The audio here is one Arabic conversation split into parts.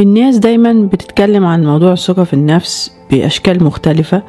الناس دايما بتتكلم عن موضوع الثقة في النفس بأشكال مختلفة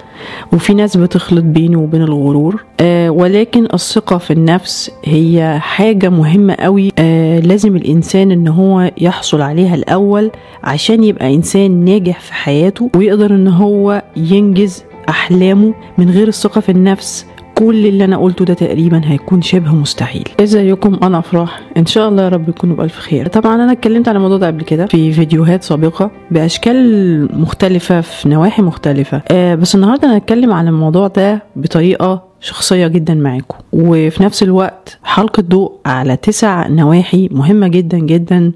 وفي ناس بتخلط بينه وبين الغرور. آه ولكن الثقة في النفس هي حاجة مهمة قوي. آه لازم الإنسان إن هو يحصل عليها الأول عشان يبقى إنسان ناجح في حياته ويقدر إن هو ينجز أحلامه من غير الثقة في النفس. كل اللي أنا قلته ده تقريبا هيكون شبه مستحيل. ازيكم أنا أفراح. إن شاء الله يا رب تكونوا بألف خير. طبعا أنا اتكلمت عن الموضوع ده قبل كده في فيديوهات سابقة بأشكال مختلفة في نواحي مختلفة. آه بس النهارده أنا هتكلم عن الموضوع ده بطريقة شخصية جدا معاكم. وفي نفس الوقت حلقة ضوء على تسع نواحي مهمة جدا جدا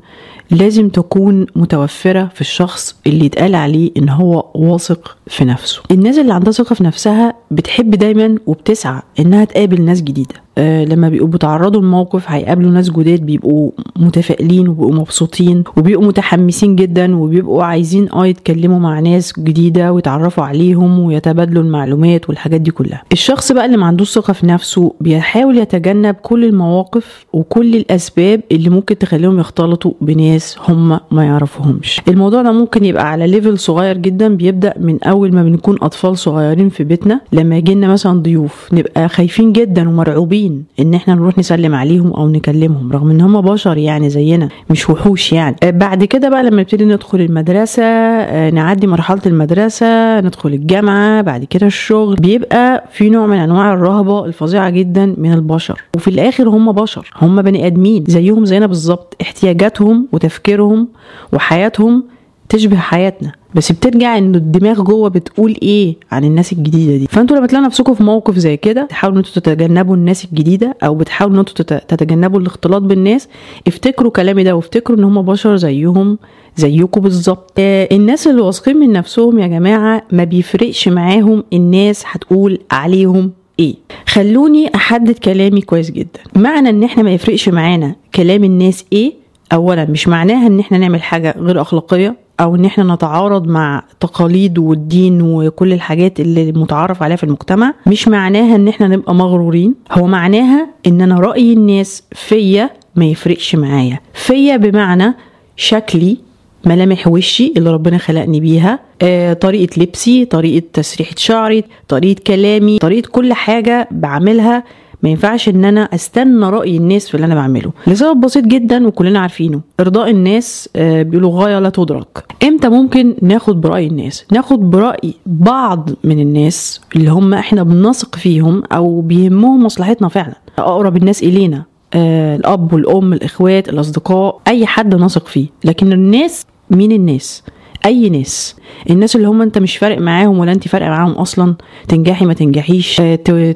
لازم تكون متوفرة في الشخص اللي يتقال عليه إن هو واثق في نفسه. الناس اللي عندها ثقة في نفسها بتحب دايما وبتسعى إنها تقابل ناس جديدة. لما بيبقوا بيتعرضوا لموقف هيقابلوا ناس جداد بيبقوا متفائلين وبيبقوا مبسوطين وبيبقوا متحمسين جدا وبيبقوا عايزين آه يتكلموا مع ناس جديدة ويتعرفوا عليهم ويتبادلوا المعلومات والحاجات دي كلها. الشخص بقى اللي ما عندوش ثقة في نفسه بيحاول يتجنب كل المواقف وكل الأسباب اللي ممكن تخليهم يختلطوا بناس هم ما يعرفوهمش. الموضوع ده ممكن يبقى على ليفل صغير جدا بيبدأ من أول ما بنكون أطفال صغيرين في بيتنا. لما يجي لنا مثلا ضيوف نبقى خايفين جدا ومرعوبين إن إحنا نروح نسلم عليهم أو نكلمهم رغم إن هم بشر يعني زينا مش وحوش يعني. آه بعد كده بقى لما نبتدي ندخل المدرسة آه نعدي مرحلة المدرسة ندخل الجامعة بعد كده الشغل بيبقى في نوع من أنواع الرهبة الفظيعة جدا من البشر. وفي الآخر هم بشر هم بني آدمين زيهم زينا بالظبط احتياجاتهم وتفكيرهم وحياتهم تشبه حياتنا. بس بترجع إن الدماغ جوه بتقول إيه عن الناس الجديدة دي. فأنتوا لما تلاقوا نفسكم في موقف زي كده تحاولوا إن أنتوا تتجنبوا الناس الجديدة أو بتحاولوا إن أنتوا تتجنبوا الاختلاط بالناس. افتكروا كلامي ده وافتكروا إن هم بشر زيهم زيكم بالظبط. آه الناس اللي واثقين من نفسهم يا جماعة ما بيفرقش معاهم الناس هتقول عليهم إيه. خلوني أحدد كلامي كويس جدا. معنى إن إحنا ما يفرقش معانا كلام الناس إيه؟ اولا مش معناها إن إحنا نعمل حاجة غير أخلاقية. أو إن إحنا نتعارض مع تقاليد والدين وكل الحاجات اللي متعارف عليها في المجتمع مش معناها إن إحنا نبقى مغرورين. هو معناها إن أنا رأي الناس فيا ما يفرقش معايا. فيا بمعنى شكلي ملامح وشي اللي ربنا خلقني بيها آه، طريقة لبسي طريقة تسريحة شعري طريقة كلامي طريقة كل حاجة بعملها ما ينفعش إن أنا أستنى رأي الناس في اللي أنا بعمله. لسبب بسيط جدا وكلنا عارفينه. إرضاء الناس آه بيقولوا غاية لا تدرك. إمتى ممكن ناخد برأي الناس؟ ناخد برأي بعض من الناس اللي هم إحنا بنثق فيهم أو بيهمهم مصلحتنا فعلا. أقرب الناس إلينا آه الأب والأم الإخوات الأصدقاء أي حد نثق فيه. لكن الناس مين الناس؟ أي ناس. الناس اللي هم أنت مش فارق معاهم ولا أنت فارقة معاهم أصلا تنجحي ما تنجحيش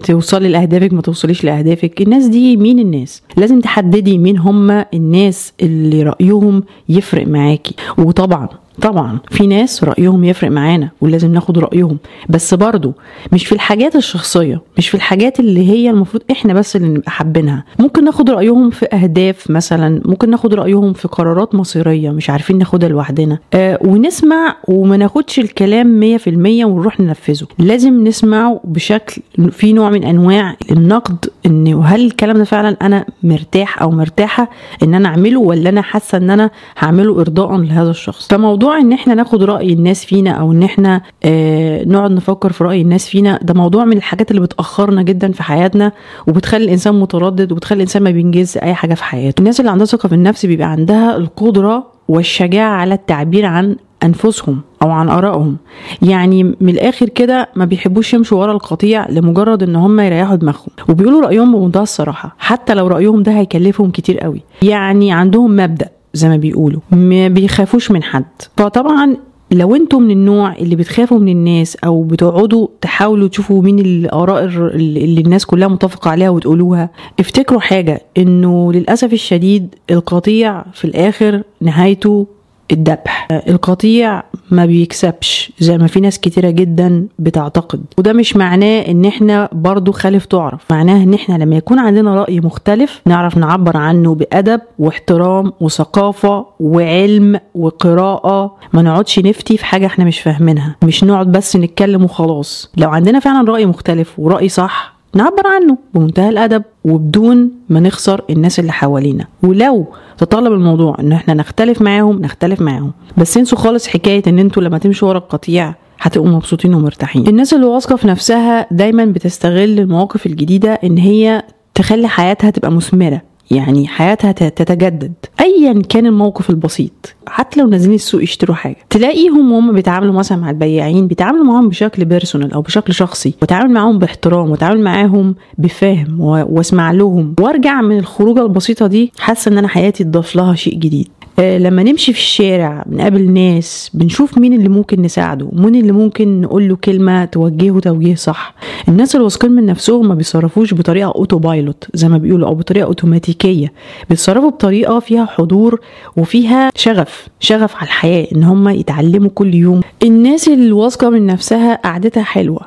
توصلي لأهدافك ما توصليش لأهدافك. الناس دي مين الناس؟ لازم تحددي مين هم الناس اللي رأيهم يفرق معاكي. وطبعا طبعا في ناس رأيهم يفرق معانا ولازم ناخد رأيهم بس برضو مش في الحاجات الشخصية مش في الحاجات اللي هي المفروض إحنا بس اللي نبقى حابينها. ممكن ناخد رأيهم في أهداف مثلا ممكن ناخد رأيهم في قرارات مصيرية مش عارفين ناخدها لوحدنا. آه ونسمع وما ناخدش الكلام مية في المية ونروح ننفذه. لازم نسمعه بشكل في نوع من أنواع النقد إن هل الكلام ده فعلا أنا مرتاح أو مرتاحة إن أنا أعمله ولا أنا حاسة إن أنا هعمله إرضاء لهذا الشخص؟ فموضوع موضوع إن إحنا ناخد رأي الناس فينا أو إن إحنا آه نقعد نفكر في رأي الناس فينا ده موضوع من الحاجات اللي بتأخرنا جدا في حياتنا وبتخلي الإنسان متردد وبتخلي الإنسان ما بينجز أي حاجة في حياته. الناس اللي عندها ثقة في النفس بيبقى عندها القدرة والشجاعة على التعبير عن أنفسهم أو عن آرائهم. يعني من الآخر كده ما بيحبوش يمشوا ورا القطيع لمجرد إن هم يريحوا دماغهم. وبيقولوا رأيهم بمنتهى الصراحة حتى لو رأيهم ده هيكلفهم كتير قوي. يعني عندهم مبدأ زي ما بيقولوا ما بيخافوش من حد. فطبعا لو أنتم من النوع اللي بتخافوا من الناس أو بتقعدوا تحاولوا تشوفوا مين الآراء اللي الناس كلها متفقة عليها وتقولوها افتكروا حاجة إنه للأسف الشديد القطيع في الآخر نهايته الذبح. القطيع ما بيكسبش زي ما في ناس كتيرة جدا بتعتقد. وده مش معناه إن إحنا برضو خالف تعرف. معناه إن إحنا لما يكون عندنا رأي مختلف نعرف نعبر عنه بأدب واحترام وثقافة وعلم وقراءة. ما نقعدش نفتي في حاجة إحنا مش فاهمينها. مش نقعد بس نتكلم وخلاص. لو عندنا فعلا رأي مختلف ورأي صح نعبر عنه بمنتهى الأدب وبدون ما نخسر الناس اللي حوالينا. ولو تطلب الموضوع إن إحنا نختلف معاهم نختلف معاهم. بس انسوا خالص حكاية إن أنتوا لما تمشوا ورا القطيع هتبقوا مبسوطين ومرتاحين. الناس اللي واثقة في نفسها دايما بتستغل المواقف الجديدة إن هي تخلي حياتها تبقى مثمرة. يعني حياتها تتجدد. ايا كان الموقف البسيط حتى لو نازلين السوق يشتروا حاجة تلاقيهم وهم بيتعاملوا مثلا مع البياعين بيتعاملوا معاهم بشكل بيرسونال أو بشكل شخصي وتعامل معاهم باحترام وتعامل معاهم بفهم واسمع لهم. وأرجع من الخروجة البسيطة دي حاسة إن أنا حياتي اتضاف لها شيء جديد. لما نمشي في الشارع بنقابل ناس بنشوف مين اللي ممكن نساعده مين اللي ممكن نقول له كلمة توجهه توجيه صح. الناس اللي واثقين من نفسهم ما بيتصرفوش بطريقة auto pilot زي ما بيقولوا أو بطريقة اوتوماتيكية بيتصرفوا بطريقة فيها حضور وفيها شغف شغف على الحياة إن هم يتعلموا كل يوم. الناس اللي واثقة من نفسها قعدتها حلوة.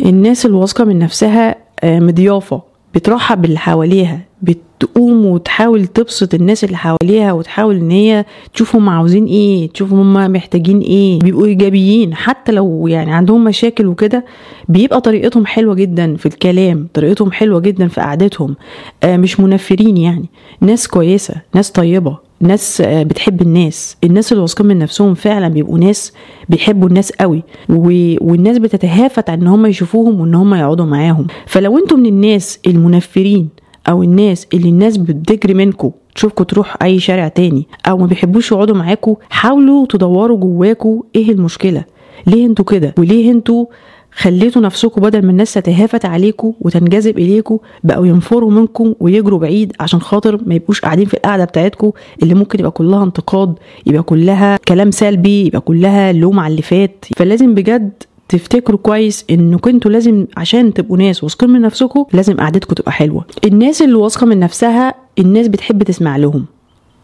الناس اللي واثقة من نفسها آه، مضيافة. بترحب باللي حواليها بتقوم وتحاول تبسط الناس اللي حواليها وتحاول إن هي تشوف هم عاوزين إيه تشوف هم محتاجين إيه بيبقوا إيجابيين. حتى لو يعني عندهم مشاكل وكده بيبقى طريقتهم حلوة جدا في الكلام طريقتهم حلوة جدا في قعدتهم. آه مش منفرين يعني. ناس كويسة ناس طيبة. ناس آه، بتحب الناس. الناس اللي واثقين من نفسهم فعلا بيبقوا ناس بيحبوا الناس قوي والناس بتتهافت إن هم يشوفوهم وإن هم يقعدوا معاهم. فلو أنتم من الناس المنفرين أو الناس اللي الناس بتجري منكم تشوفكم تروح أي شارع تاني أو ما بيحبوش يقعدوا معاكم حاولوا تدوروا جواكم إيه المشكلة؟ ليه أنتوا كده؟ وليه أنتوا خليتوا نفسكم بدل ما الناس تتهافت عليكم وتنجذب إليكم بقوا ينفروا منكم ويجروا بعيد عشان خاطر ما يبقوش قاعدين في القعدة بتاعتكم اللي ممكن يبقى كلها انتقاد يبقى كلها كلام سلبي يبقى كلها لوم على اللي فات. فلازم بجد تفتكروا كويس إنكم أنتوا لازم عشان تبقوا ناس واثقين من نفسكم لازم قعدتكم تبقى حلوة. الناس اللي واثقة من نفسها الناس بتحب تسمع لهم.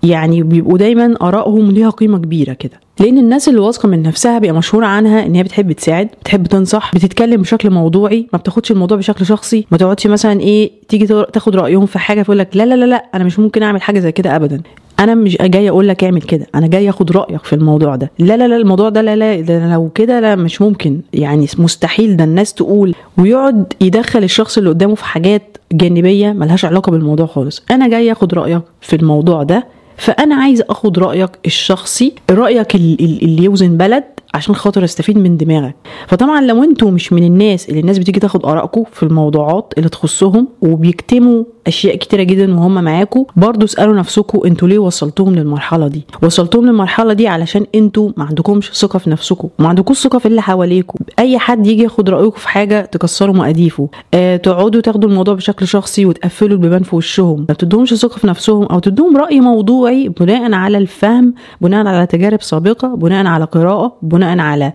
يعني بيبقوا دايما آرائهم ليها قيمة كبيرة كده. لأن الناس اللي واثقة من نفسها بيبقى مشهور عنها إن هي بتحب تساعد بتحب تنصح بتتكلم بشكل موضوعي ما بتاخدش الموضوع بشكل شخصي ما تقعدش مثلا إيه تيجي تاخد رأيهم في حاجة تقول لك لا لا لا لا أنا مش ممكن أعمل حاجة زي كده ابدا. أنا مش جاي أقول لك اعمل كده أنا جاي أخد رأيك في الموضوع ده. لا لا لا الموضوع ده لا لا ده لو كده لا مش ممكن. يعني مستحيل ده الناس تقول. ويقعد يدخل الشخص اللي قدامه في حاجات جانبية ملهاش علاقة بالموضوع خالص. أنا جاي أخد رأيك في الموضوع ده فأنا عايزة أخد رأيك الشخصي رأيك اللي يوزن بلد عشان خاطر استفيد من دماغك. فطبعا لو أنتوا مش من الناس اللي الناس بتيجي تاخد ارائكم في الموضوعات اللي تخصهم وبيكتموا أشياء كتيرة جدا وهم معاكم برضو اسألوا نفسكم أنتوا ليه وصلتوهم للمرحلة دي. وصلتوهم للمرحلة دي علشان أنتوا ما عندكمش ثقة في نفسكم وما عندكوش ثقة في اللي حواليكم أي حد يجي ياخد رايكم في حاجة تكسروا مقاديفه. آه تقعدوا تاخدوا الموضوع بشكل شخصي وتقفلوا البيبان في وشهم. ما تدوهمش ثقة في نفسهم أو تدوهم رأي موضوعي بناء على الفهم بناء على تجارب سابقة بناء على قراءة بناء على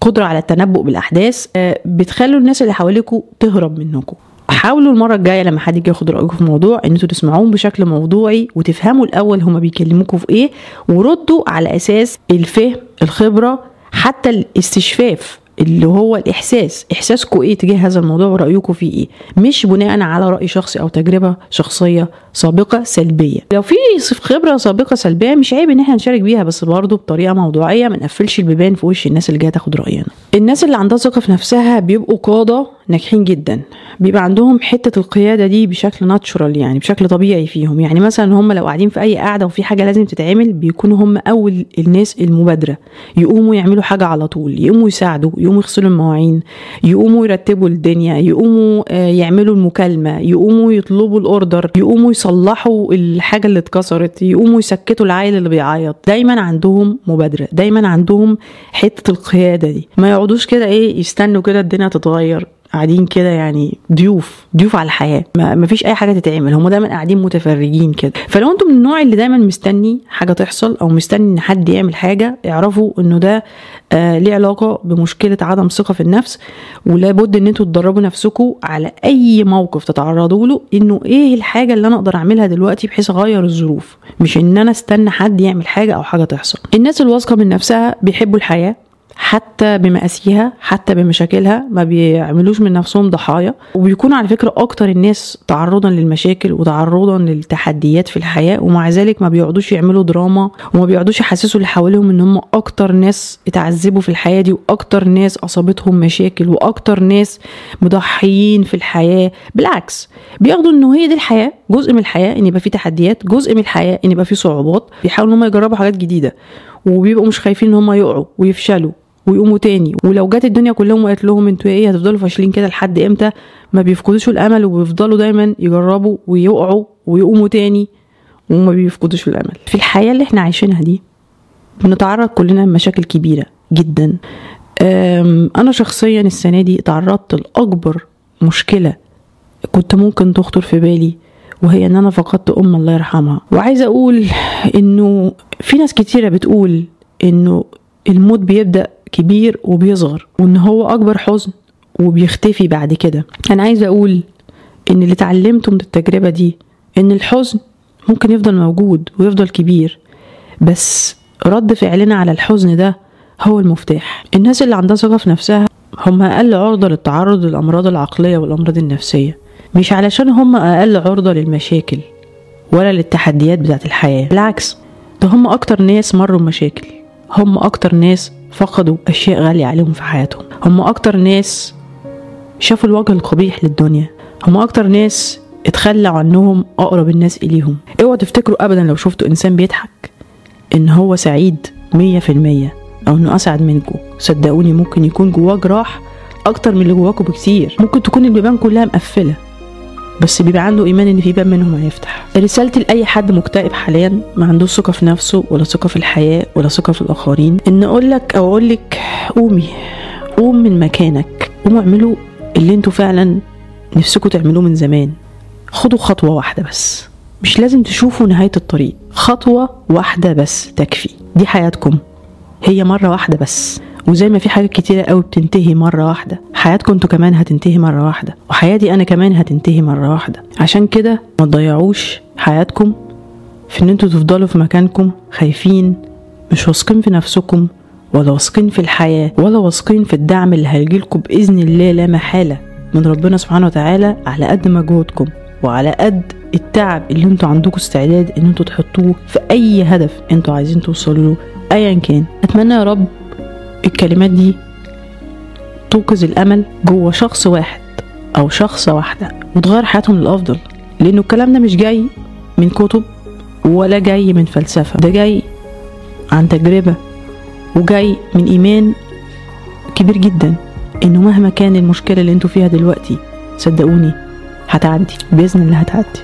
قدرة على التنبؤ بالأحداث آه بتخلوا الناس اللي حواليكم تهرب منكم حاولوا المرة الجاية لما حد يجي ياخد رأيكم في موضوع إن أنتوا تسمعوهم بشكل موضوعي وتفهموا الأول هما بيكلموكوا في إيه وردوا على أساس الفهم الخبرة حتى الاستشفاف. اللي هو الإحساس. احساسكم إيه تجاه هذا الموضوع ورايكم فيه إيه؟ مش بناء على رأي شخصي أو تجربة شخصية سابقة سلبية. لو في خبرة سابقة سلبية مش عيب إن إحنا نشارك بيها بس برضه بطريقة موضوعية ما نقفلش البيبان في وش الناس اللي جاية تاخد رأينا. الناس اللي عندها ثقة في نفسها بيبقوا قادة ناجحين جدا. بيبقى عندهم حتة القيادة دي بشكل ناتشورال يعني بشكل طبيعي فيهم. يعني مثلا هم لو قاعدين في أي قعده وفي حاجة لازم تتعمل بيكونوا هم أول الناس المبادرة. يقوموا يعملوا حاجة على طول يقوموا يساعدوا يقوموا يغسلوا المواعين يقوموا يرتبوا الدنيا يقوموا آه، يعملوا المكالمة يقوموا يطلبوا الأوردر يقوموا يصلحوا الحاجة اللي اتكسرت يقوموا يسكتوا العيل اللي بيعيط. دايما عندهم مبادرة دايما عندهم حتة القيادة دي. ما يقعدوش كده إيه يستنوا كده الدنيا تتغير. قاعدين كده يعني ضيوف ضيوف على الحياة. ما فيش أي حاجة تتعمل. هم دايما قاعدين متفرجين كده. فلو أنتم من النوع اللي دايما مستني حاجة تحصل أو مستني إن حد يعمل حاجة اعرفوا إنه ده آه ليه علاقة بمشكلة عدم ثقة في النفس. ولابد إن أنتوا تدربوا نفسكم على أي موقف تتعرضوا له إنه إيه الحاجة اللي أنا أقدر أعملها دلوقتي بحيث أغير الظروف. مش إن أنا أستنى حد يعمل حاجة أو حاجة تحصل. الناس الواثقة من نفسها بيحبوا الحياة. حتى بمقاسيها حتى بمشاكلها ما بيعملوش من نفسهم ضحايا. وبيكونوا على فكرة أكتر الناس تعرضا للمشاكل وتعرضا للتحديات في الحياة ومع ذلك ما بيقعدوش يعملوا دراما وما بيقعدوش يحسسوا اللي حواليهم إن هم أكتر ناس اتعذبوا في الحياة دي وأكتر ناس أصابتهم مشاكل وأكتر ناس مضحيين في الحياة. بالعكس بياخدوا انه هي دي الحياة جزء من الحياة إن يبقى في تحديات جزء من الحياة إن يبقى في صعوبات. بيحاولوا إن هم يجربوا حاجات جديدة وبيبقوا مش خايفين إن هم يقعوا ويفشلوا. ويقوموا تاني. ولو جت الدنيا كلهم وقالت لهم أنتوا إيه هتفضلوا فاشلين كده لحد إمتى؟ ما بيفقدوش الامل وبيفضلوا دايما يجربوا ويقعوا ويقوموا تاني وما بيفقدوش الامل. في الحياة اللي إحنا عايشينها دي بنتعرض كلنا لمشاكل كبيرة جدا. أنا شخصيا السنة دي تعرضت لأكبر مشكلة كنت ممكن تخطر في بالي وهي إن أنا فقدت أم الله يرحمها. وعايزه أقول إنه في ناس كتيرة بتقول إنه الموت بيبدأ كبير وبيصغر وإن هو أكبر حزن وبيختفي بعد كده. أنا عايزة أقول إن اللي اتعلمته من التجربة دي إن الحزن ممكن يفضل موجود ويفضل كبير بس رد فعلنا على الحزن ده هو المفتاح. الناس اللي عندها ثقة في نفسها هم أقل عرضة للتعرض للأمراض العقلية والأمراض النفسية مش علشان هم أقل عرضة للمشاكل ولا للتحديات بتاعت الحياة بالعكس ده هم أكتر ناس مروا بمشاكل هم أكتر ناس فقدوا أشياء غالية عليهم في حياتهم. هم أكتر ناس شافوا الوجه القبيح للدنيا. هم أكتر ناس اتخلوا عنهم أقرب الناس إليهم. اوعوا تفتكروا ابدا لو شفتوا إنسان بيضحك إن هو سعيد مية في المية أو إنه أسعد منكم. صدقوني ممكن يكون جواه جراح أكتر من اللي جواكم بكتير. ممكن تكون البيبان كلها مقفلة. بس بيبقى عنده إيمان إن في باب منهم هيفتح. رسالتي لأي حد مكتئب حاليا ما عندوش ثقة في نفسه ولا ثقة في الحياة ولا ثقة في الآخرين. إن أقول لك أو أقول لك قومي قوم من مكانك. قوموا اعملوا اللي أنتوا فعلا نفسكم تعملوه من زمان. خدوا خطوة واحدة بس. مش لازم تشوفوا نهاية الطريق. خطوة واحدة بس تكفي. دي حياتكم. هي مرة واحدة بس. وزي ما في حاجات كتيرة قوي بتنتهي مرة واحدة. حياتكم أنتوا كمان هتنتهي مرة واحدة. وحياتي أنا كمان هتنتهي مرة واحدة. عشان كده ما تضيعوش حياتكم في إن أنتوا تفضلوا في مكانكم خايفين مش واثقين في نفسكم ولا واثقين في الحياة ولا واثقين في الدعم اللي هيجيلكم بإذن الله لا محالة من ربنا سبحانه وتعالى على قد مجهودكم وعلى قد التعب اللي أنتوا عندكم استعداد إن أنتوا تحطوه في أي هدف أنتوا عايزين توصلوا له. ايا كان. أتمنى يا رب الكلمات دي توقظ الأمل جوه شخص واحد أو شخصة واحدة وتغير حياتهم للأفضل لأنه الكلام ده مش جاي من كتب ولا جاي من فلسفة ده جاي عن تجربة وجاي من إيمان كبير جدا إنه مهما كان المشكلة اللي أنتوا فيها دلوقتي صدقوني هتعدي بإذن الله هتعدي.